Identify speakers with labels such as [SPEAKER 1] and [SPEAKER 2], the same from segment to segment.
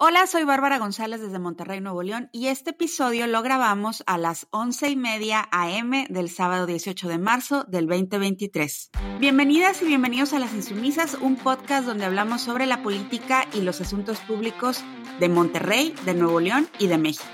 [SPEAKER 1] Hola, soy Bárbara González desde Monterrey, Nuevo León, y este episodio lo grabamos a las once y media AM del sábado 18 de marzo del 2023. Bienvenidas y bienvenidos a Las Insumisas, un podcast donde hablamos sobre la política y los asuntos públicos de Monterrey, de Nuevo León y de México.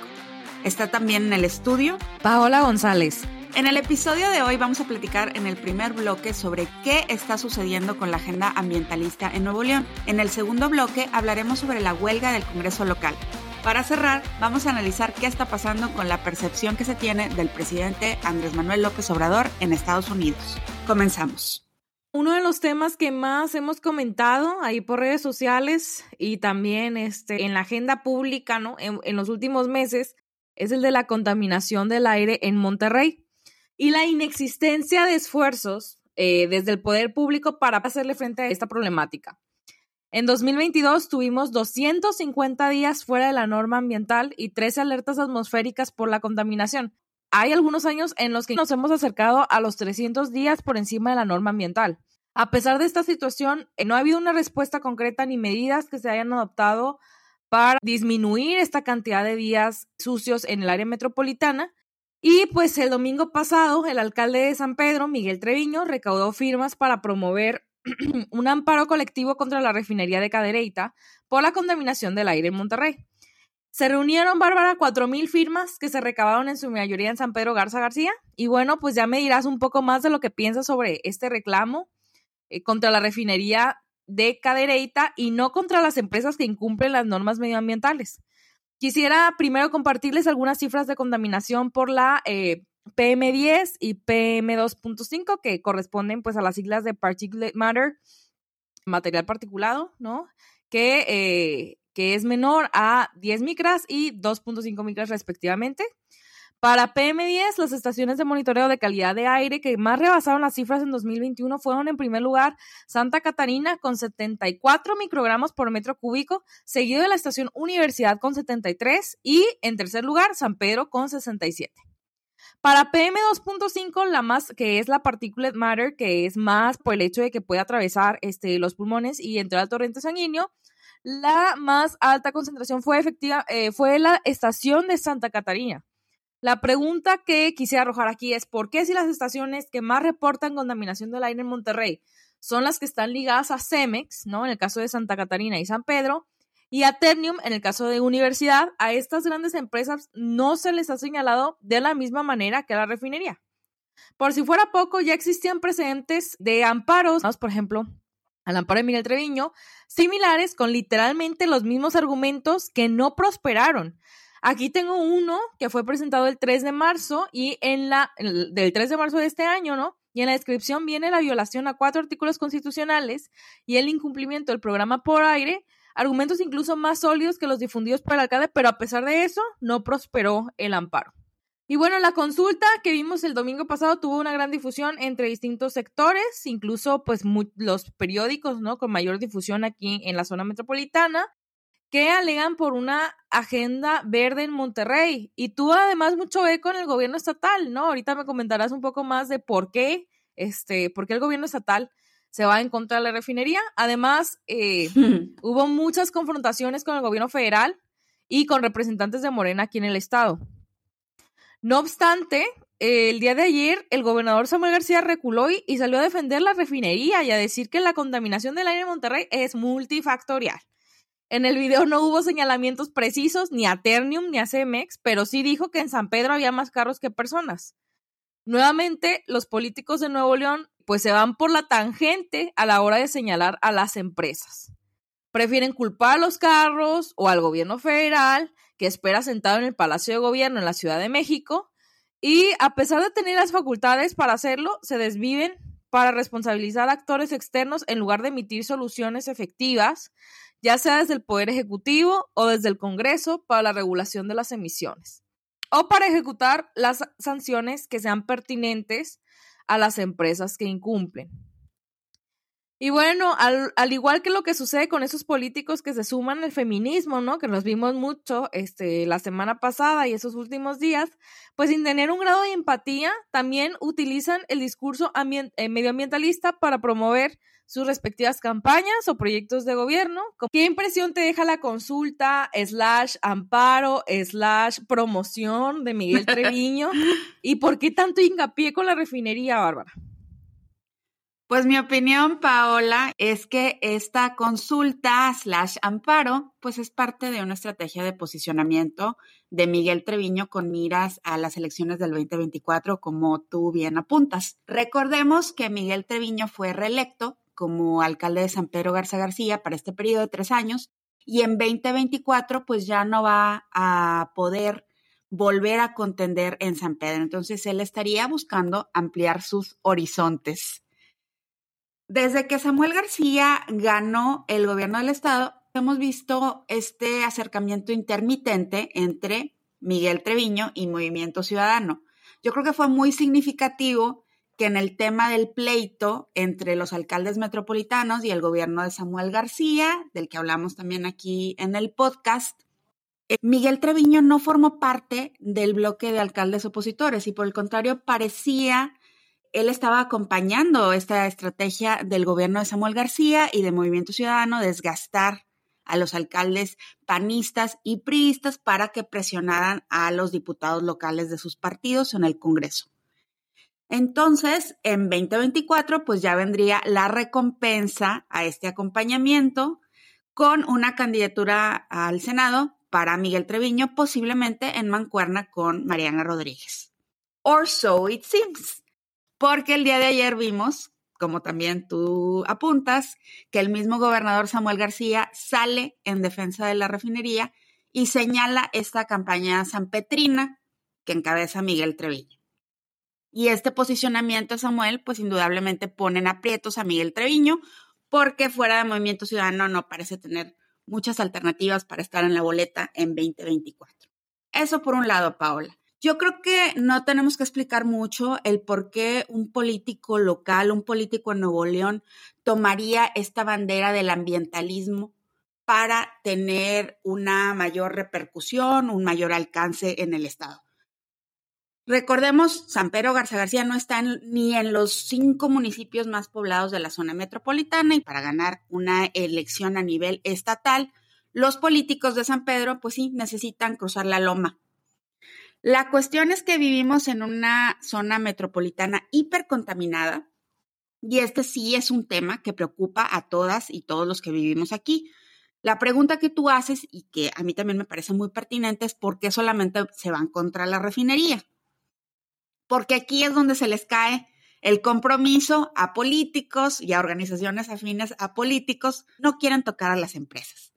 [SPEAKER 1] Está también en el estudio
[SPEAKER 2] Paola González.
[SPEAKER 1] En el episodio de hoy vamos a platicar en el primer bloque sobre qué está sucediendo con la agenda ambientalista en Nuevo León. En el segundo bloque hablaremos sobre la huelga del Congreso local. Para cerrar, vamos a analizar qué está pasando con la percepción que se tiene del presidente Andrés Manuel López Obrador en Estados Unidos. Comenzamos.
[SPEAKER 2] Uno de los temas que más hemos comentado ahí por redes sociales y también este, en la agenda pública ¿no? en, en los últimos meses es el de la contaminación del aire en Monterrey y la inexistencia de esfuerzos eh, desde el poder público para hacerle frente a esta problemática. En 2022 tuvimos 250 días fuera de la norma ambiental y 13 alertas atmosféricas por la contaminación. Hay algunos años en los que nos hemos acercado a los 300 días por encima de la norma ambiental. A pesar de esta situación, eh, no ha habido una respuesta concreta ni medidas que se hayan adoptado para disminuir esta cantidad de días sucios en el área metropolitana y pues el domingo pasado, el alcalde de San Pedro, Miguel Treviño, recaudó firmas para promover un amparo colectivo contra la refinería de Cadereyta por la contaminación del aire en Monterrey. Se reunieron, Bárbara, cuatro mil firmas que se recabaron en su mayoría en San Pedro Garza García. Y bueno, pues ya me dirás un poco más de lo que piensas sobre este reclamo eh, contra la refinería de Cadereyta y no contra las empresas que incumplen las normas medioambientales. Quisiera primero compartirles algunas cifras de contaminación por la eh, PM10 y PM2.5 que corresponden pues a las siglas de particulate matter, material particulado, ¿no? Que, eh, que es menor a 10 micras y 2.5 micras respectivamente. Para PM10, las estaciones de monitoreo de calidad de aire que más rebasaron las cifras en 2021 fueron en primer lugar Santa Catarina con 74 microgramos por metro cúbico, seguido de la estación Universidad con 73 y en tercer lugar San Pedro con 67. Para PM2.5, la más, que es la particulate matter, que es más por el hecho de que puede atravesar este, los pulmones y entrar al torrente sanguíneo, la más alta concentración fue efectiva, eh, fue la estación de Santa Catarina, la pregunta que quisiera arrojar aquí es, ¿por qué si las estaciones que más reportan contaminación del aire en Monterrey son las que están ligadas a Cemex, ¿no? En el caso de Santa Catarina y San Pedro, y a Ternium, en el caso de Universidad, a estas grandes empresas no se les ha señalado de la misma manera que a la refinería. Por si fuera poco, ya existían precedentes de amparos, por ejemplo, al amparo de Miguel Treviño, similares con literalmente los mismos argumentos que no prosperaron. Aquí tengo uno que fue presentado el 3 de marzo y en la, del 3 de marzo de este año, ¿no? Y en la descripción viene la violación a cuatro artículos constitucionales y el incumplimiento del programa por aire, argumentos incluso más sólidos que los difundidos por el alcalde, pero a pesar de eso, no prosperó el amparo. Y bueno, la consulta que vimos el domingo pasado tuvo una gran difusión entre distintos sectores, incluso pues los periódicos, ¿no? Con mayor difusión aquí en la zona metropolitana que alegan por una agenda verde en Monterrey. Y tú además mucho eco en el gobierno estatal, ¿no? Ahorita me comentarás un poco más de por qué, este, por qué el gobierno estatal se va en contra de la refinería. Además, eh, hubo muchas confrontaciones con el gobierno federal y con representantes de Morena aquí en el estado. No obstante, el día de ayer el gobernador Samuel García reculó y, y, salió a defender la refinería y a decir que la contaminación del aire en Monterrey es multifactorial. En el video no hubo señalamientos precisos ni a Ternium ni a Cemex, pero sí dijo que en San Pedro había más carros que personas. Nuevamente, los políticos de Nuevo León pues se van por la tangente a la hora de señalar a las empresas. Prefieren culpar a los carros o al gobierno federal, que espera sentado en el Palacio de Gobierno en la Ciudad de México, y a pesar de tener las facultades para hacerlo, se desviven para responsabilizar a actores externos en lugar de emitir soluciones efectivas ya sea desde el Poder Ejecutivo o desde el Congreso para la regulación de las emisiones, o para ejecutar las sanciones que sean pertinentes a las empresas que incumplen. Y bueno, al, igual que lo que sucede con esos políticos que se suman al feminismo, ¿no? Que nos vimos mucho este, la semana pasada y esos últimos días, pues sin tener un grado de empatía, también utilizan el discurso eh, medioambientalista para promover sus respectivas campañas o proyectos de gobierno. ¿Qué impresión te deja la consulta, slash amparo, slash promoción de Miguel Treviño? ¿Y por qué tanto hincapié con la refinería, Bárbara?
[SPEAKER 1] Pues mi opinión, Paola, es que esta consulta slash amparo, pues es parte de una estrategia de posicionamiento de Miguel Treviño con miras a las elecciones del 2024, como tú bien apuntas. Recordemos que Miguel Treviño fue reelecto como alcalde de San Pedro Garza García para este periodo de tres años y en 2024 pues ya no va a poder volver a contender en San Pedro. Entonces él estaría buscando ampliar sus horizontes. Desde que Samuel García ganó el gobierno del estado, hemos visto este acercamiento intermitente entre Miguel Treviño y Movimiento Ciudadano. Yo creo que fue muy significativo que en el tema del pleito entre los alcaldes metropolitanos y el gobierno de Samuel García, del que hablamos también aquí en el podcast, eh, Miguel Treviño no formó parte del bloque de alcaldes opositores y por el contrario parecía él estaba acompañando esta estrategia del gobierno de Samuel García y de Movimiento Ciudadano, desgastar a los alcaldes panistas y priistas para que presionaran a los diputados locales de sus partidos en el Congreso. Entonces, en 2024, pues ya vendría la recompensa a este acompañamiento con una candidatura al Senado para Miguel Treviño, posiblemente en mancuerna con Mariana Rodríguez. Or so it seems porque el día de ayer vimos, como también tú apuntas, que el mismo gobernador Samuel García sale en defensa de la refinería y señala esta campaña sanpetrina que encabeza Miguel Treviño. Y este posicionamiento, Samuel, pues indudablemente ponen aprietos a Miguel Treviño, porque fuera de Movimiento Ciudadano no parece tener muchas alternativas para estar en la boleta en 2024. Eso por un lado, Paola. Yo creo que no tenemos que explicar mucho el por qué un político local, un político en Nuevo León, tomaría esta bandera del ambientalismo para tener una mayor repercusión, un mayor alcance en el Estado. Recordemos, San Pedro Garza García no está ni en los cinco municipios más poblados de la zona metropolitana y para ganar una elección a nivel estatal, los políticos de San Pedro, pues sí, necesitan cruzar la loma la cuestión es que vivimos en una zona metropolitana hipercontaminada y este sí es un tema que preocupa a todas y todos los que vivimos aquí. La pregunta que tú haces y que a mí también me parece muy pertinente es por qué solamente se van contra la refinería. Porque aquí es donde se les cae el compromiso a políticos y a organizaciones afines a políticos, no quieren tocar a las empresas.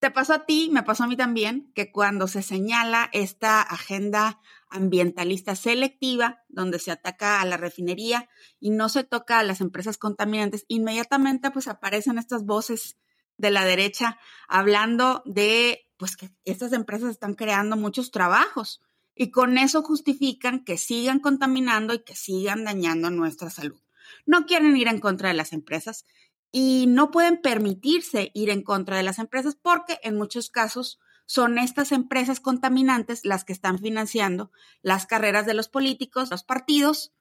[SPEAKER 1] Te pasó a ti, me pasó a mí también, que cuando se señala esta agenda ambientalista selectiva, donde se ataca a la refinería y no se toca a las empresas contaminantes, inmediatamente pues aparecen estas voces de la derecha hablando de pues que estas empresas están creando muchos trabajos y con eso justifican que sigan contaminando y que sigan dañando nuestra salud. No quieren ir en contra de las empresas y no pueden permitirse ir en contra de las empresas porque en muchos casos son estas empresas contaminantes las que están financiando las carreras de los políticos, los partidos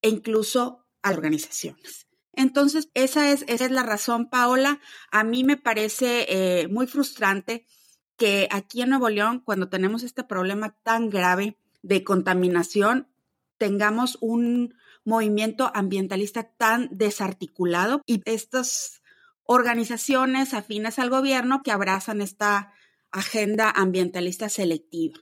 [SPEAKER 1] e incluso a organizaciones. Entonces, esa es, esa es la razón, Paola. A mí me parece eh, muy frustrante que aquí en Nuevo León, cuando tenemos este problema tan grave de contaminación, tengamos un, movimiento ambientalista tan desarticulado y estas organizaciones afines al gobierno que abrazan esta agenda ambientalista selectiva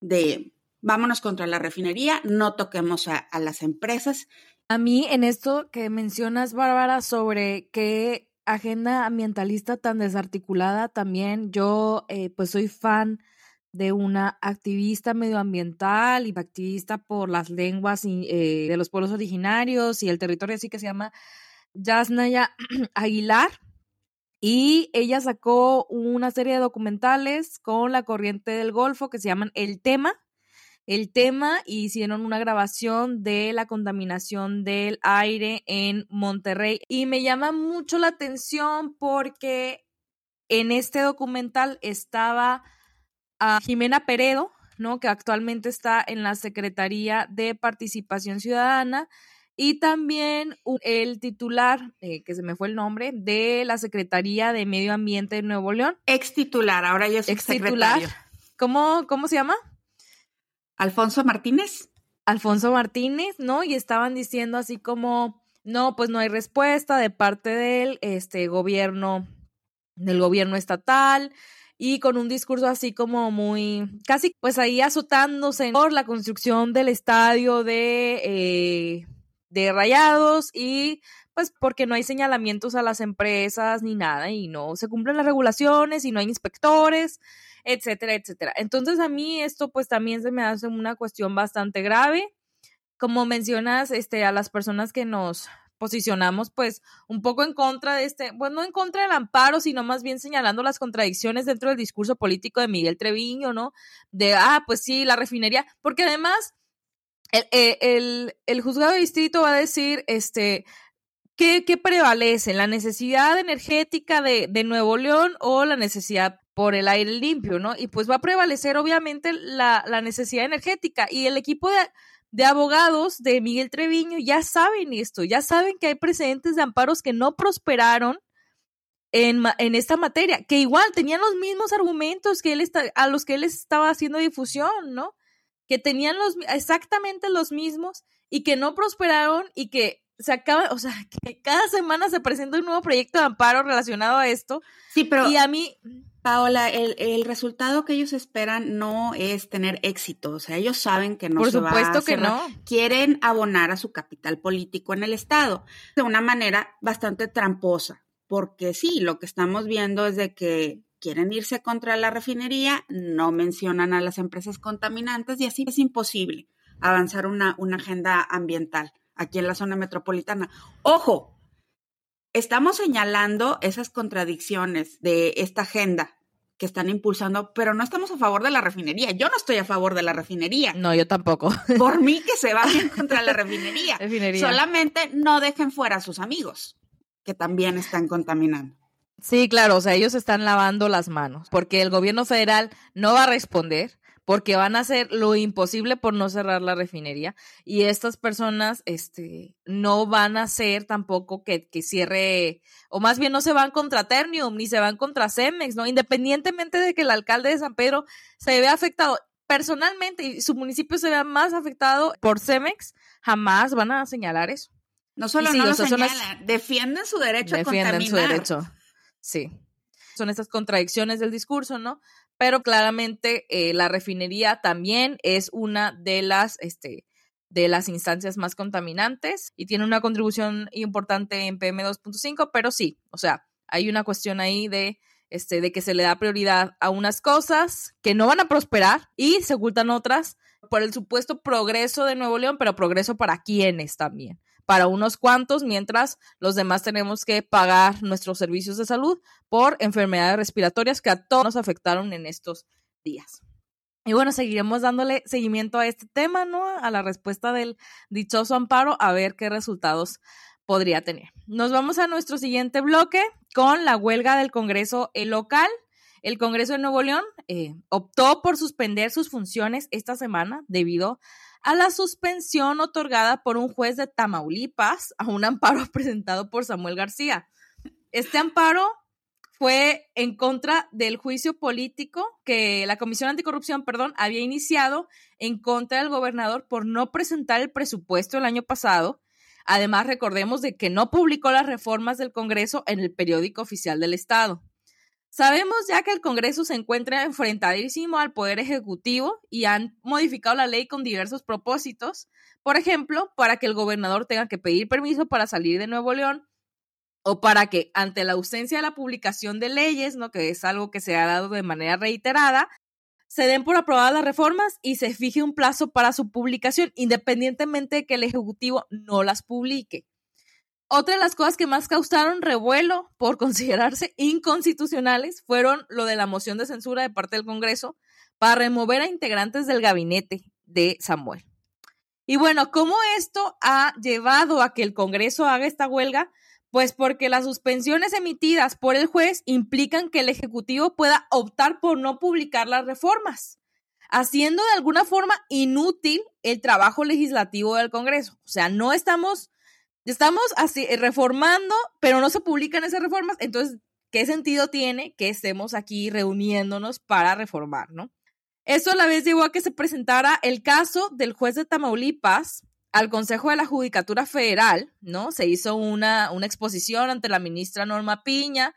[SPEAKER 1] de vámonos contra la refinería, no toquemos a, las empresas.
[SPEAKER 2] A mí en esto que mencionas, Bárbara, sobre qué agenda ambientalista tan desarticulada, también yo eh, pues soy fan de una activista medioambiental y activista por las lenguas eh, de los pueblos originarios y el territorio así que se llama Yasnaya Aguilar. Y ella sacó una serie de documentales con la corriente del Golfo que se llaman El Tema. El tema hicieron una grabación de la contaminación del aire en Monterrey. Y me llama mucho la atención porque en este documental estaba a Jimena Peredo, ¿no? que actualmente está en la Secretaría de Participación Ciudadana, y también el titular, eh, que se me fue el nombre, de la Secretaría de Medio Ambiente de Nuevo León.
[SPEAKER 1] Ex titular, ahora ya es
[SPEAKER 2] ex titular. ¿Cómo, ¿Cómo se llama?
[SPEAKER 1] Alfonso Martínez.
[SPEAKER 2] Alfonso Martínez, ¿no? Y estaban diciendo así como, no, pues no hay respuesta de parte del este, gobierno, del gobierno estatal, y con un discurso así como muy, casi pues ahí azotándose por la construcción del estadio de, eh, de Rayados y pues porque no hay señalamientos a las empresas ni nada y no se cumplen las regulaciones y no hay inspectores, etcétera, etcétera. Entonces a mí esto pues también se me hace una cuestión bastante grave. Como mencionas, este, a las personas que nos posicionamos pues un poco en contra de este, bueno, no en contra del amparo, sino más bien señalando las contradicciones dentro del discurso político de Miguel Treviño, ¿no? De, ah, pues sí, la refinería, porque además el, eh, el, el juzgado de distrito va a decir, este, ¿qué, prevalece? ¿La necesidad energética de, de Nuevo León o la necesidad por el aire limpio, ¿no? Y pues va a prevalecer obviamente la, la necesidad energética y el equipo de de abogados de Miguel Treviño ya saben esto, ya saben que hay precedentes de amparos que no prosperaron en, en esta materia, que igual tenían los mismos argumentos que él está, a los que él estaba haciendo difusión, ¿no? Que tenían los exactamente los mismos y que no prosperaron y que se acaba, o sea, que cada semana se presenta un nuevo proyecto de amparo relacionado a esto.
[SPEAKER 1] Sí, pero
[SPEAKER 2] y a mí
[SPEAKER 1] Paola, el, el, resultado que ellos esperan no es tener éxito, o sea, ellos saben que no
[SPEAKER 2] Por
[SPEAKER 1] se
[SPEAKER 2] supuesto
[SPEAKER 1] va a
[SPEAKER 2] que no.
[SPEAKER 1] Quieren abonar a su capital político en el Estado de una manera bastante tramposa, porque sí, lo que estamos viendo es de que quieren irse contra la refinería, no mencionan a las empresas contaminantes y así es imposible avanzar una, una agenda ambiental aquí en la zona metropolitana. Ojo, estamos señalando esas contradicciones de esta agenda que están impulsando, pero no estamos a favor de la refinería. Yo no estoy a favor de la refinería.
[SPEAKER 2] No, yo tampoco.
[SPEAKER 1] Por mí que se vayan contra la refinería. refinería. Solamente no dejen fuera a sus amigos, que también están contaminando.
[SPEAKER 2] Sí, claro, o sea, ellos están lavando las manos, porque el gobierno federal no va a responder, porque van a hacer lo imposible por no cerrar la refinería y estas personas este, no van a hacer tampoco que, que cierre, o más bien no se van contra Ternium ni se van contra Cemex, ¿no? Independientemente de que el alcalde de San Pedro se vea afectado personalmente y su municipio se vea más afectado por Cemex, jamás van a señalar eso.
[SPEAKER 1] No solo no lo señalan, defienden su derecho a contaminar. Defienden su derecho,
[SPEAKER 2] sí. Son estas contradicciones del discurso, ¿no? Pero claramente eh, la refinería también es una de las, este, de las instancias más contaminantes y tiene una contribución importante en PM2.5, pero sí, o sea, hay una cuestión ahí de, este, de que se le da prioridad a unas cosas que no van a prosperar y se ocultan otras por el supuesto progreso de Nuevo León, pero progreso para quienes también para unos cuantos, mientras los demás tenemos que pagar nuestros servicios de salud por enfermedades respiratorias que a todos nos afectaron en estos días. Y bueno, seguiremos dándole seguimiento a este tema, ¿no? A la respuesta del dichoso amparo, a ver qué resultados podría tener. Nos vamos a nuestro siguiente bloque con la huelga del Congreso local. El Congreso de Nuevo León eh, optó por suspender sus funciones esta semana debido a la suspensión otorgada por un juez de Tamaulipas a un amparo presentado por Samuel García. Este amparo fue en contra del juicio político que la Comisión Anticorrupción, perdón, había iniciado en contra del gobernador por no presentar el presupuesto el año pasado. Además, recordemos de que no publicó las reformas del Congreso en el periódico oficial del Estado. Sabemos ya que el Congreso se encuentra enfrentadísimo al Poder Ejecutivo y han modificado la ley con diversos propósitos. Por ejemplo, para que el gobernador tenga que pedir permiso para salir de Nuevo León o para que ante la ausencia de la publicación de leyes, ¿no? que es algo que se ha dado de manera reiterada, se den por aprobadas las reformas y se fije un plazo para su publicación, independientemente de que el Ejecutivo no las publique. Otra de las cosas que más causaron revuelo por considerarse inconstitucionales fueron lo de la moción de censura de parte del Congreso para remover a integrantes del gabinete de Samuel. Y bueno, ¿cómo esto ha llevado a que el Congreso haga esta huelga? Pues porque las suspensiones emitidas por el juez implican que el Ejecutivo pueda optar por no publicar las reformas. haciendo de alguna forma inútil el trabajo legislativo del Congreso. O sea, no estamos, estamos así reformando, pero no se publican esas reformas, entonces, ¿qué sentido tiene que estemos aquí reuniéndonos para reformar, no? Eso a la vez llevó a que se presentara el caso del juez de Tamaulipas al Consejo de la Judicatura Federal, ¿no? Se hizo una, una exposición ante la ministra Norma Piña,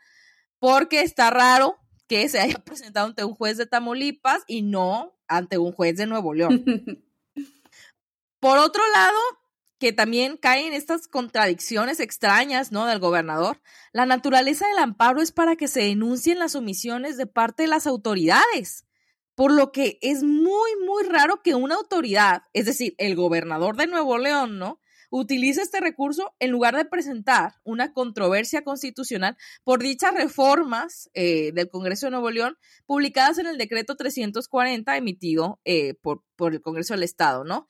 [SPEAKER 2] porque está raro que se haya presentado ante un juez de Tamaulipas y no ante un juez de Nuevo León. Por otro lado, que también caen estas contradicciones extrañas, ¿no? Del gobernador. La naturaleza del amparo es para que se denuncien las omisiones de parte de las autoridades. Por lo que es muy, muy raro que una autoridad, es decir, el gobernador de Nuevo León, ¿no? Utilice este recurso en lugar de presentar una controversia constitucional por dichas reformas eh, del Congreso de Nuevo León publicadas en el decreto 340 emitido eh, por, por, el Congreso del Estado, ¿no?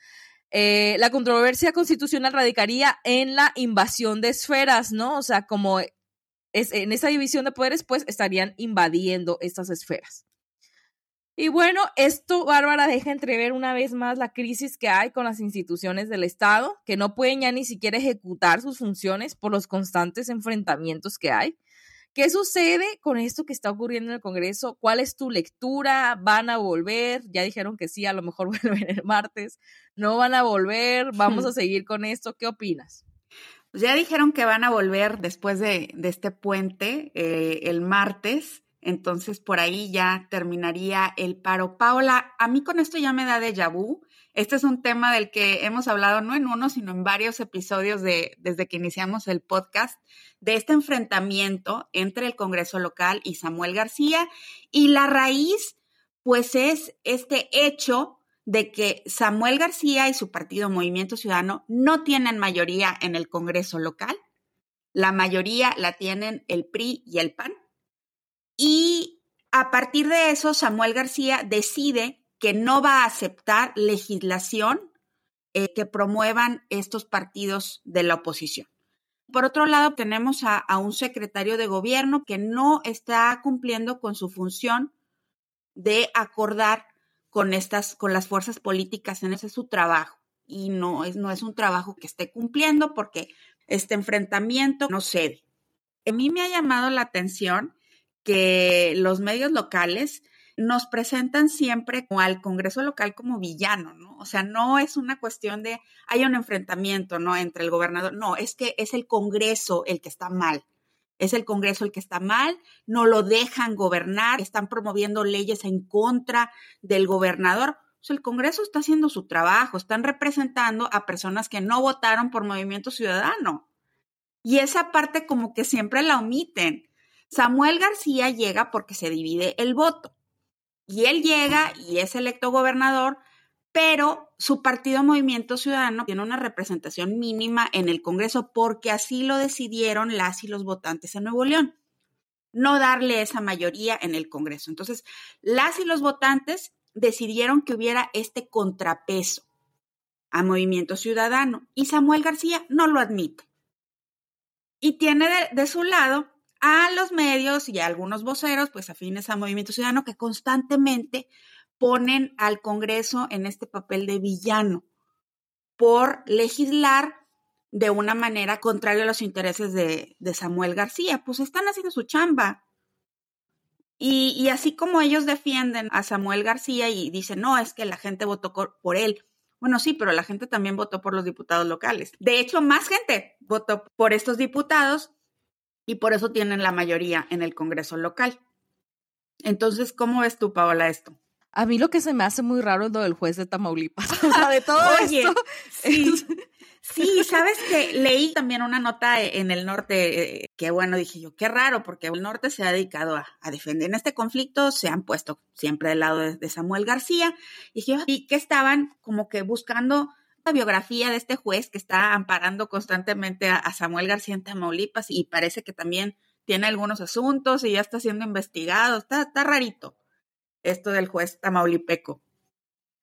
[SPEAKER 2] Eh, la controversia constitucional radicaría en la invasión de esferas, ¿no? O sea, como es, en esa división de poderes, pues estarían invadiendo estas esferas. Y bueno, esto, Bárbara, deja entrever una vez más la crisis que hay con las instituciones del Estado, que no pueden ya ni siquiera ejecutar sus funciones por los constantes enfrentamientos que hay. ¿Qué sucede con esto que está ocurriendo en el Congreso? ¿Cuál es tu lectura? ¿Van a volver? Ya dijeron que sí, a lo mejor vuelven el martes. ¿No van a volver? ¿Vamos a seguir con esto? ¿Qué opinas?
[SPEAKER 1] Pues ya dijeron que van a volver después de, de este puente eh, el martes. Entonces, por ahí ya terminaría el paro. Paola, a mí con esto ya me da de vu. Este es un tema del que hemos hablado no en uno, sino en varios episodios de, desde que iniciamos el podcast, de este enfrentamiento entre el Congreso local y Samuel García. Y la raíz, pues, es este hecho de que Samuel García y su partido Movimiento Ciudadano no tienen mayoría en el Congreso local. La mayoría la tienen el PRI y el PAN y a partir de eso, Samuel García decide que no va a aceptar legislación eh, que promuevan estos partidos de la oposición. Por otro lado, tenemos a, un secretario de gobierno que no está cumpliendo con su función de acordar con estas, con las fuerzas políticas. En ese es su trabajo. Y no es, no es un trabajo que esté cumpliendo porque este enfrentamiento no cede. A mí me ha llamado la atención que los medios locales nos presentan siempre al Congreso local como villano, ¿no? O sea, no es una cuestión de hay un enfrentamiento, ¿no? Entre el gobernador, no, es que es el Congreso el que está mal. Es el Congreso el que está mal, no lo dejan gobernar, están promoviendo leyes en contra del gobernador. O sea, el Congreso está haciendo su trabajo, están representando a personas que no votaron por Movimiento Ciudadano. Y esa parte como que siempre la omiten. Samuel García llega porque se divide el voto. Y él llega y es electo gobernador, pero su partido Movimiento Ciudadano tiene una representación mínima en el Congreso porque así lo decidieron las y los votantes en Nuevo León. No darle esa mayoría en el Congreso. Entonces, las y los votantes decidieron que hubiera este contrapeso a Movimiento Ciudadano y Samuel García no lo admite. Y tiene de, su lado a los medios y a algunos voceros, pues afines a Movimiento Ciudadano, que constantemente ponen al Congreso en este papel de villano por legislar de una manera contraria a los intereses de, Samuel García. Pues están haciendo su chamba. Y, y, así como ellos defienden a Samuel García y dicen, no, es que la gente votó por él. Bueno, sí, pero la gente también votó por los diputados locales. De hecho, más gente votó por estos diputados y por eso tienen la mayoría en el Congreso local. Entonces, ¿cómo ves tú, Paola, esto?
[SPEAKER 2] A mí lo que se me hace muy raro es lo del juez de Tamaulipas. de todo esto.
[SPEAKER 1] Sí, sabes que leí también una nota en el norte, eh, que bueno, dije yo, qué raro, porque el norte se ha dedicado a, defender en este conflicto, se han puesto siempre del lado de, Samuel García, y dije, y que estaban como que buscando biografía de este juez que está amparando constantemente a, Samuel García en Tamaulipas y parece que también tiene algunos asuntos y ya está siendo investigado. Está, está rarito esto del juez tamaulipeco.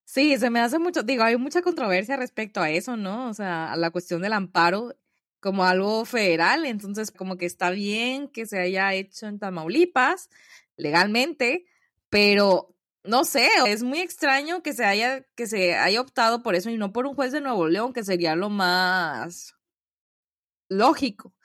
[SPEAKER 2] Sí, se me hace mucho, digo, hay mucha controversia respecto a eso, ¿no? O sea, a la cuestión del amparo como algo federal, entonces como que está bien que se haya hecho en Tamaulipas legalmente, pero no sé, es muy extraño que se haya, que se haya optado por eso y no por un juez de Nuevo León, que sería lo más lógico.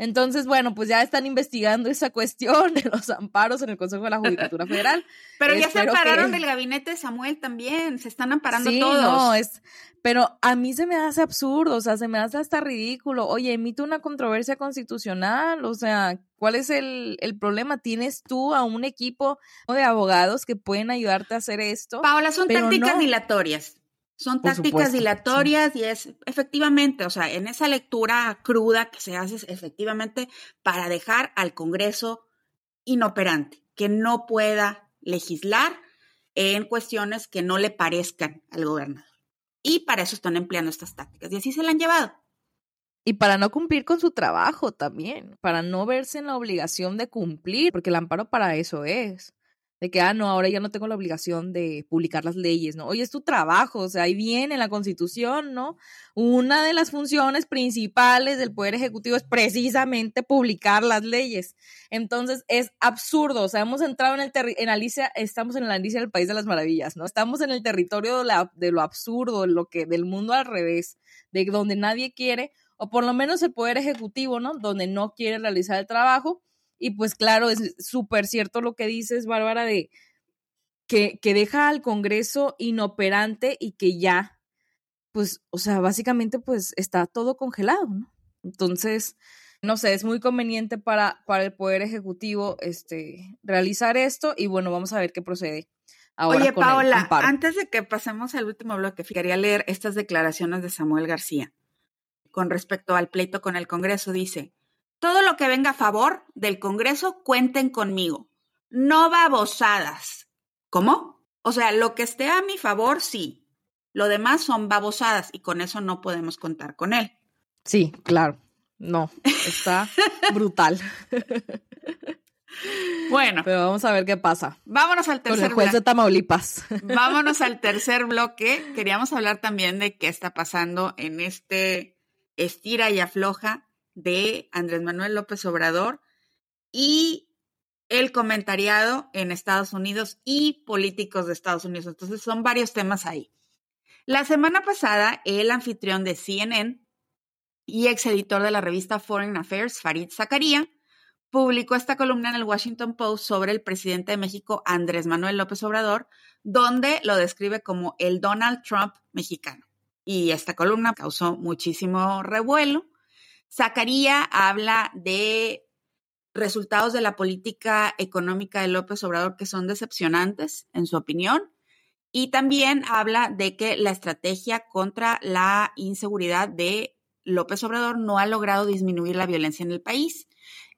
[SPEAKER 2] Entonces, bueno, pues ya están investigando esa cuestión de los amparos en el Consejo de la Judicatura Federal.
[SPEAKER 1] Pero ya se ampararon del gabinete de Samuel también, se están amparando sí, todos.
[SPEAKER 2] No, es, pero a mí se me hace absurdo, o sea, se me hace hasta ridículo. Oye, emite una controversia constitucional, o sea, ¿cuál es el, el problema? ¿Tienes tú a un equipo de abogados que pueden ayudarte a hacer esto?
[SPEAKER 1] Paola, son tácticas dilatorias. Son tácticas dilatorias y es efectivamente, o sea, en esa lectura cruda que se hace efectivamente para dejar al Congreso inoperante, que no pueda legislar en cuestiones que no le parezcan al gobernador. Y para eso están empleando estas tácticas y así se la han llevado.
[SPEAKER 2] Y para no cumplir con su trabajo también, para no verse en la obligación de cumplir, porque el amparo para eso es de que, ah, no, ahora ya no tengo la obligación de publicar las leyes, ¿no? Oye, es tu trabajo, o sea, ahí viene en la Constitución, ¿no? Una de las funciones principales del Poder Ejecutivo es precisamente publicar las leyes. Entonces, es absurdo, o sea, hemos entrado en el en Alicia, estamos en la Alicia del País de las Maravillas, ¿no? Estamos en el territorio de, de lo absurdo, de lo que, del mundo al revés, de donde nadie quiere, o por lo menos el Poder Ejecutivo, ¿no? Donde no quiere realizar el trabajo y pues claro, es súper cierto lo que dices, Bárbara, de que, que deja al Congreso inoperante y que ya, pues, o sea, básicamente pues está todo congelado, ¿no? Entonces, no sé, es muy conveniente para, para el Poder Ejecutivo este, realizar esto y bueno, vamos a ver qué procede. Ahora
[SPEAKER 1] Oye, Paola, antes de que pasemos al último bloque, quería leer estas declaraciones de Samuel García con respecto al pleito con el Congreso. Dice, todo lo que venga a favor del Congreso, cuenten conmigo. No babosadas. ¿Cómo? O sea, lo que esté a mi favor, sí. Lo demás son babosadas y con eso no podemos contar con él.
[SPEAKER 2] Sí, claro. No, está brutal.
[SPEAKER 1] Bueno.
[SPEAKER 2] Pero vamos a ver qué pasa.
[SPEAKER 1] Vámonos al tercer
[SPEAKER 2] Con el juez de Tamaulipas.
[SPEAKER 1] Vámonos al tercer bloque. Queríamos hablar también de qué está pasando en este estira y afloja de Andrés Manuel López Obrador y el comentariado en Estados Unidos y políticos de Estados Unidos. Entonces son varios temas ahí. La semana pasada, el anfitrión de CNN y ex editor de la revista Foreign Affairs, Farid Zakaria, publicó esta columna en el Washington Post sobre el presidente de México, Andrés Manuel López Obrador, donde lo describe como el Donald Trump mexicano. Y esta columna causó muchísimo revuelo Zacaría habla de resultados de la política económica de López Obrador que son decepcionantes, en su opinión, y también habla de que la estrategia contra la inseguridad de López Obrador no ha logrado disminuir la violencia en el país.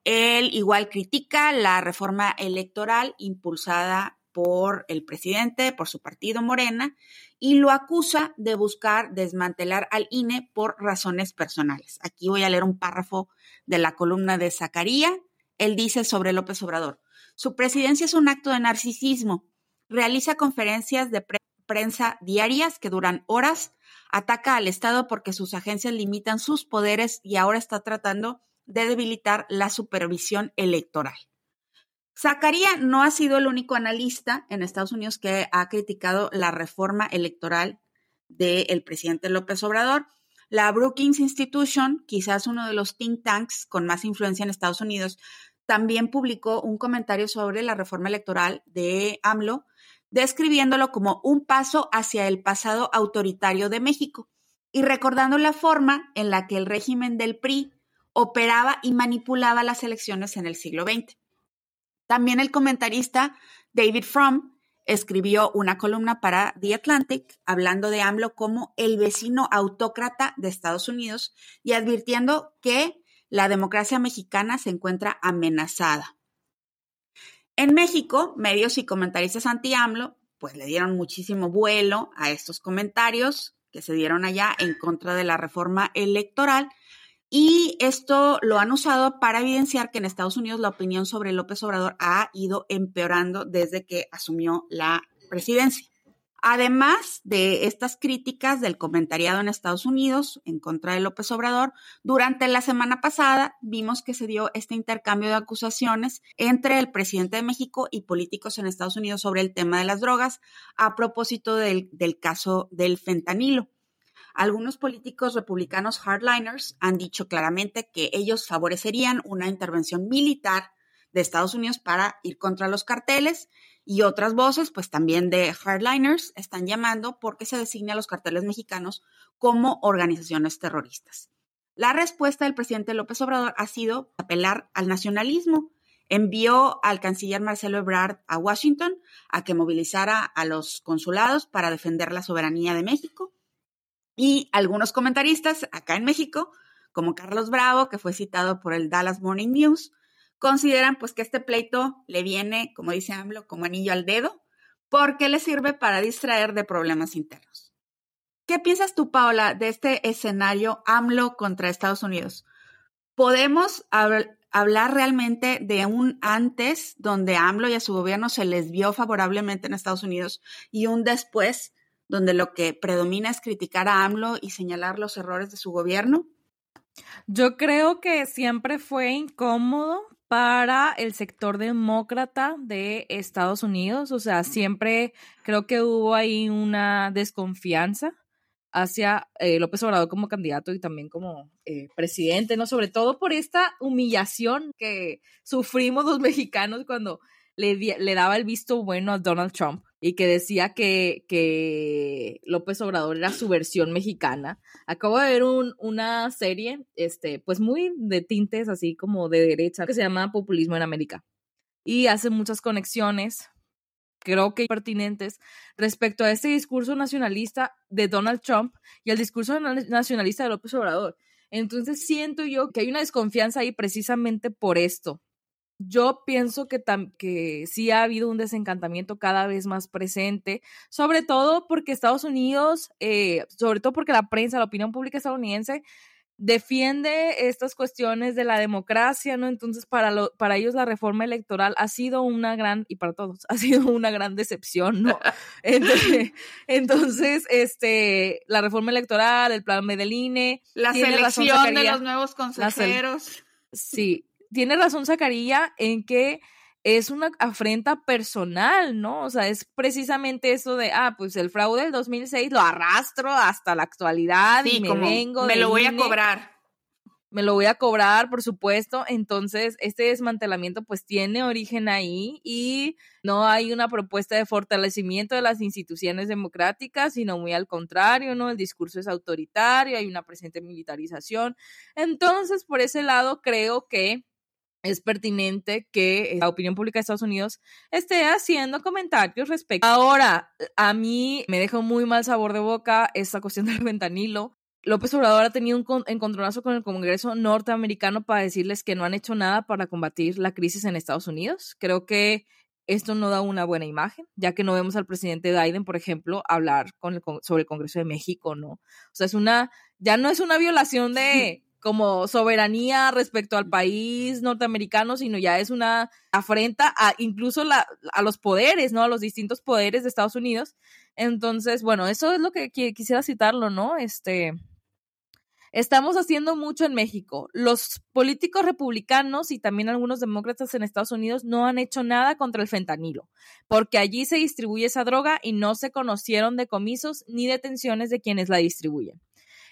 [SPEAKER 1] Él igual critica la reforma electoral impulsada por el presidente, por su partido Morena, y lo acusa de buscar desmantelar al INE por razones personales. Aquí voy a leer un párrafo de la columna de Zacaría. Él dice sobre López Obrador, su presidencia es un acto de narcisismo. Realiza conferencias de prensa diarias que duran horas, ataca al Estado porque sus agencias limitan sus poderes y ahora está tratando de debilitar la supervisión electoral. Zacarías no ha sido el único analista en Estados Unidos que ha criticado la reforma electoral del presidente López Obrador. La Brookings Institution, quizás uno de los think tanks con más influencia en Estados Unidos, también publicó un comentario sobre la reforma electoral de AMLO, describiéndolo como un paso hacia el pasado autoritario de México y recordando la forma en la que el régimen del PRI operaba y manipulaba las elecciones en el siglo XX. También el comentarista David Fromm escribió una columna para The Atlantic hablando de AMLO como el vecino autócrata de Estados Unidos y advirtiendo que la democracia mexicana se encuentra amenazada. En México, medios y comentaristas anti-AMLO pues le dieron muchísimo vuelo a estos comentarios que se dieron allá en contra de la reforma electoral y esto lo han usado para evidenciar que en Estados Unidos la opinión sobre López Obrador ha ido empeorando desde que asumió la presidencia. Además de estas críticas del comentariado en Estados Unidos en contra de López Obrador, durante la semana pasada vimos que se dio este intercambio de acusaciones entre el presidente de México y políticos en Estados Unidos sobre el tema de las drogas a propósito del, del caso del fentanilo. Algunos políticos republicanos hardliners han dicho claramente que ellos favorecerían una intervención militar de Estados Unidos para ir contra los carteles y otras voces, pues también de hardliners, están llamando porque se designa a los carteles mexicanos como organizaciones terroristas. La respuesta del presidente López Obrador ha sido apelar al nacionalismo. Envió al canciller Marcelo Ebrard a Washington a que movilizara a los consulados para defender la soberanía de México. Y algunos comentaristas acá en México, como Carlos Bravo, que fue citado por el Dallas Morning News, consideran pues que este pleito le viene, como dice AMLO, como anillo al dedo, porque le sirve para distraer de problemas internos. ¿Qué piensas tú, Paola, de este escenario AMLO contra Estados Unidos? ¿Podemos hablar realmente de un antes donde AMLO y a su gobierno se les vio favorablemente en Estados Unidos y un después donde lo que predomina es criticar a AMLO y señalar los errores de su gobierno?
[SPEAKER 2] Yo creo que siempre fue incómodo para el sector demócrata de Estados Unidos. O sea, siempre creo que hubo ahí una desconfianza hacia eh, López Obrador como candidato y también como eh, presidente, ¿no? Sobre todo por esta humillación que sufrimos los mexicanos cuando le, le daba el visto bueno a Donald Trump y que decía que, que López Obrador era su versión mexicana. Acabo de ver un, una serie, este, pues muy de tintes así como de derecha, que se llama Populismo en América. Y hace muchas conexiones, creo que pertinentes, respecto a este discurso nacionalista de Donald Trump y el discurso nacionalista de López Obrador. Entonces siento yo que hay una desconfianza ahí precisamente por esto, yo pienso que, que sí ha habido un desencantamiento cada vez más presente, sobre todo porque Estados Unidos, eh, sobre todo porque la prensa, la opinión pública estadounidense, defiende estas cuestiones de la democracia, ¿no? Entonces, para, lo, para ellos la reforma electoral ha sido una gran, y para todos, ha sido una gran decepción, ¿no? Entonces, entonces este, la reforma electoral, el plan Medeline.
[SPEAKER 1] La selección de los nuevos consejeros.
[SPEAKER 2] Sí, tiene razón Zacarías en que es una afrenta personal, ¿no? O sea, es precisamente eso de, ah, pues el fraude del 2006 lo arrastro hasta la actualidad y me vengo.
[SPEAKER 1] Me lo voy a cobrar.
[SPEAKER 2] Me lo voy a cobrar, por supuesto. Entonces, este desmantelamiento pues tiene origen ahí y no hay una propuesta de fortalecimiento de las instituciones democráticas, sino muy al contrario, ¿no? El discurso es autoritario, hay una presente militarización. Entonces, por ese lado, creo que es pertinente que la opinión pública de Estados Unidos esté haciendo comentarios respecto. Ahora, a mí me dejó muy mal sabor de boca esta cuestión del ventanilo. López Obrador ha tenido un encontronazo con el Congreso norteamericano para decirles que no han hecho nada para combatir la crisis en Estados Unidos. Creo que esto no da una buena imagen, ya que no vemos al presidente Biden, por ejemplo, hablar con el, sobre el Congreso de México, ¿no? O sea, es una, ya no es una violación de como soberanía respecto al país norteamericano, sino ya es una afrenta a incluso la, a los poderes, ¿no? A los distintos poderes de Estados Unidos. Entonces, bueno, eso es lo que quisiera citarlo, ¿no? Este, estamos haciendo mucho en México. Los políticos republicanos y también algunos demócratas en Estados Unidos no han hecho nada contra el fentanilo, porque allí se distribuye esa droga y no se conocieron decomisos ni detenciones de quienes la distribuyen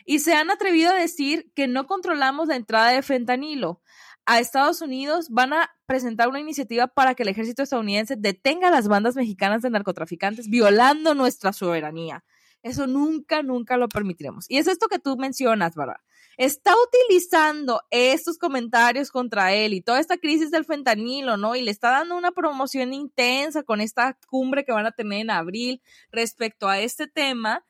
[SPEAKER 2] y se han atrevido a decir que no controlamos la entrada de fentanilo. A Estados Unidos van a presentar una iniciativa para que el ejército estadounidense detenga a las bandas mexicanas de narcotraficantes violando nuestra soberanía. Eso nunca, nunca lo permitiremos. Y es esto que tú mencionas, ¿verdad? Está utilizando estos comentarios contra él y toda esta crisis del fentanilo, ¿no? Y le está dando una promoción intensa con esta cumbre que van a tener en abril respecto a este tema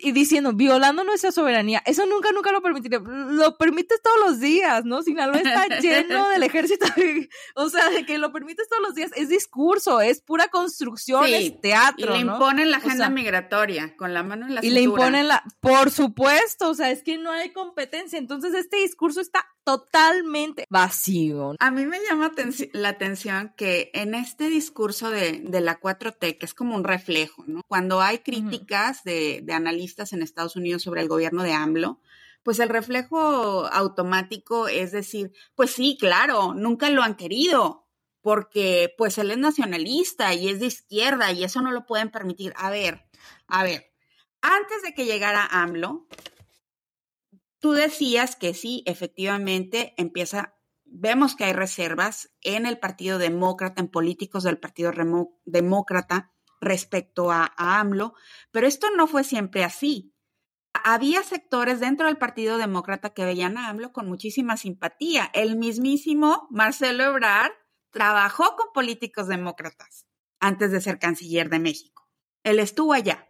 [SPEAKER 2] y diciendo, violando nuestra soberanía, eso nunca, nunca lo permitiría. Lo permites todos los días, ¿no? Sinaloa está lleno del ejército. o sea, de que lo permites todos los días. Es discurso, es pura construcción, es teatro.
[SPEAKER 1] Y le imponen la agenda migratoria con la mano en la
[SPEAKER 2] Y le imponen la. Por supuesto, o sea, es que no hay competencia. Entonces, este discurso está totalmente vacío.
[SPEAKER 1] A mí me llama la atención que en este discurso de, la 4T, que es como un reflejo, ¿no? Cuando hay críticas de, de analistas en Estados Unidos sobre el gobierno de AMLO, pues el reflejo automático es decir, pues sí, claro, nunca lo han querido, porque pues él es nacionalista y es de izquierda y eso no lo pueden permitir. A ver, a ver, antes de que llegara AMLO, tú decías que sí, efectivamente empieza, vemos que hay reservas en el Partido Demócrata, en políticos del Partido Demócrata respecto a, a AMLO, pero esto no fue siempre así había sectores dentro del Partido Demócrata que veían a AMLO con muchísima simpatía. El mismísimo Marcelo Ebrard trabajó con políticos demócratas antes de ser canciller de México. Él estuvo allá.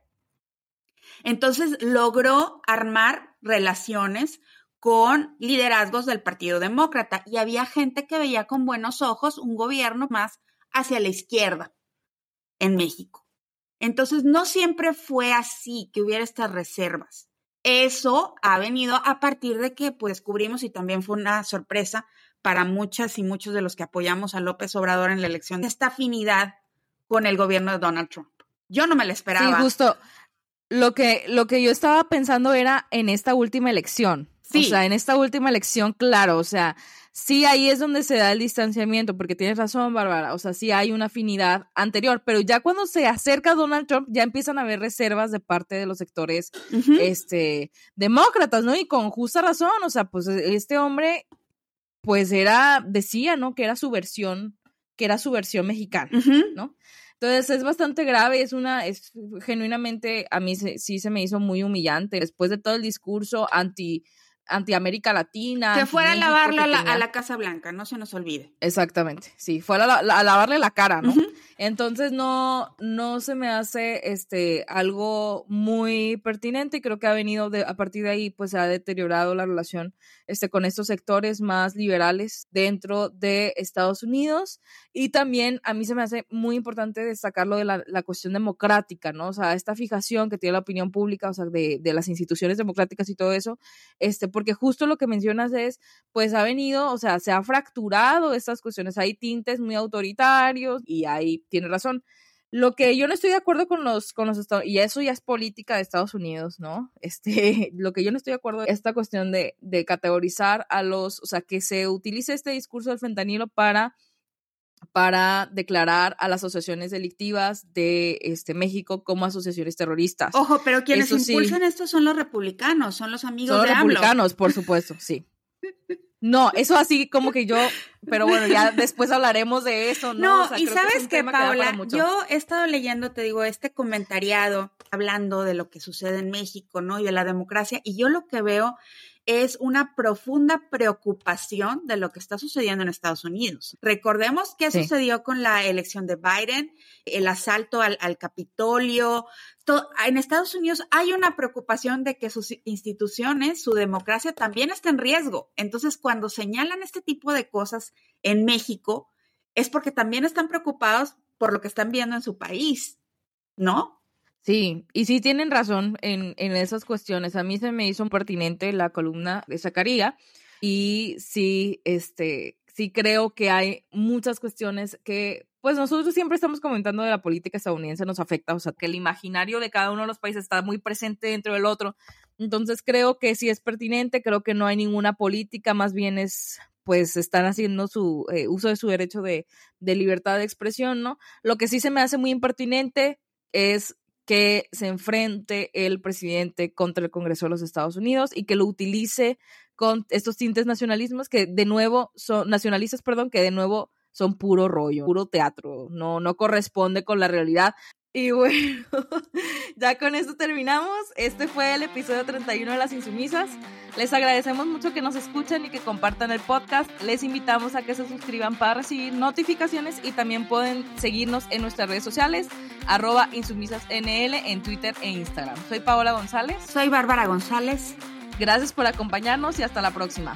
[SPEAKER 1] Entonces logró armar relaciones con liderazgos del Partido Demócrata y había gente que veía con buenos ojos un gobierno más hacia la izquierda en México. Entonces, no siempre fue así que hubiera estas reservas. Eso ha venido a partir de que pues descubrimos y también fue una sorpresa para muchas y muchos de los que apoyamos a López Obrador en la elección, esta afinidad con el gobierno de Donald Trump. Yo no me lo esperaba.
[SPEAKER 2] Sí, justo. Lo que, lo que yo estaba pensando era en esta última elección. Sí. O sea, en esta última elección, claro, o sea, sí ahí es donde se da el distanciamiento, porque tienes razón, Bárbara, o sea, sí hay una afinidad anterior, pero ya cuando se acerca Donald Trump, ya empiezan a haber reservas de parte de los sectores este, demócratas, ¿no? Y con justa razón, o sea, pues este hombre, pues era, decía, ¿no? Que era su versión, que era su versión mexicana, ¿no? Entonces es bastante grave, es una, es genuinamente, a mí sí se me hizo muy humillante. Después de todo el discurso anti anti América Latina.
[SPEAKER 1] Que fuera a lavarla a, la, Casa Blanca, no se nos olvide.
[SPEAKER 2] Exactamente, sí, fuera a, lavarle la cara, ¿no? Entonces no, no se me hace este algo muy pertinente y creo que ha venido de, a partir de ahí, pues se ha deteriorado la relación este, con estos sectores más liberales dentro de Estados Unidos. Y también a mí se me hace muy importante destacar lo de la, la cuestión democrática, ¿no? O sea, esta fijación que tiene la opinión pública, o sea, de, de las instituciones democráticas y todo eso, este, porque justo lo que mencionas es, pues ha venido, o sea, se ha fracturado estas cuestiones, hay tintes muy autoritarios y hay tiene razón. Lo que yo no estoy de acuerdo con los, con los Estados y eso ya es política de Estados Unidos, ¿no? Este, lo que yo no estoy de acuerdo es esta cuestión de, de categorizar a los, o sea, que se utilice este discurso del fentanilo para para declarar a las asociaciones delictivas de este México como asociaciones terroristas.
[SPEAKER 1] Ojo, pero quienes impulsan esto son los republicanos, son los amigos
[SPEAKER 2] son
[SPEAKER 1] los
[SPEAKER 2] republicanos, por supuesto, sí. No, eso así como que yo, pero bueno, ya después hablaremos de eso, ¿no?
[SPEAKER 1] No, y sabes que, Paula, yo he estado leyendo, te digo, este comentariado hablando de lo que sucede en México, ¿no? Y de la democracia, y yo lo que veo es una profunda preocupación de lo que está sucediendo en Estados Unidos. Recordemos qué sucedió con la elección de Biden, el asalto al, Capitolio. en Estados Unidos hay una preocupación de que sus instituciones, su democracia también está en riesgo. Entonces, cuando señalan este tipo de cosas en México, es porque también están preocupados por lo que están viendo en su país, ¿no?
[SPEAKER 2] Sí, y sí tienen razón en, en esas cuestiones. A mí se me hizo pertinente la columna de Zacarías y sí, este, sí creo que hay muchas cuestiones que, pues nosotros siempre estamos comentando de la política estadounidense nos afecta, o sea, que el imaginario de cada uno de los países está muy presente dentro del otro. Entonces creo que sí es pertinente, creo que no hay ninguna política, más bien es pues están haciendo su eh, uso de su derecho de, de libertad de expresión, ¿no? Lo que sí se me hace muy impertinente es que se enfrente el presidente contra el Congreso de los Estados Unidos y que lo utilice con estos tintes nacionalismos que de nuevo son nacionalistas, perdón, que de nuevo son puro rollo, puro teatro, no no corresponde con la realidad. Y bueno, ya con esto terminamos. Este fue el episodio 31 de Las Insumisas. Les agradecemos mucho que nos escuchen y que compartan el podcast. Les invitamos a que se suscriban para recibir notificaciones y también pueden seguirnos en nuestras redes sociales, arroba insumisasnl en Twitter e Instagram. Soy Paola González.
[SPEAKER 1] Soy Bárbara González.
[SPEAKER 2] Gracias por acompañarnos y hasta la próxima.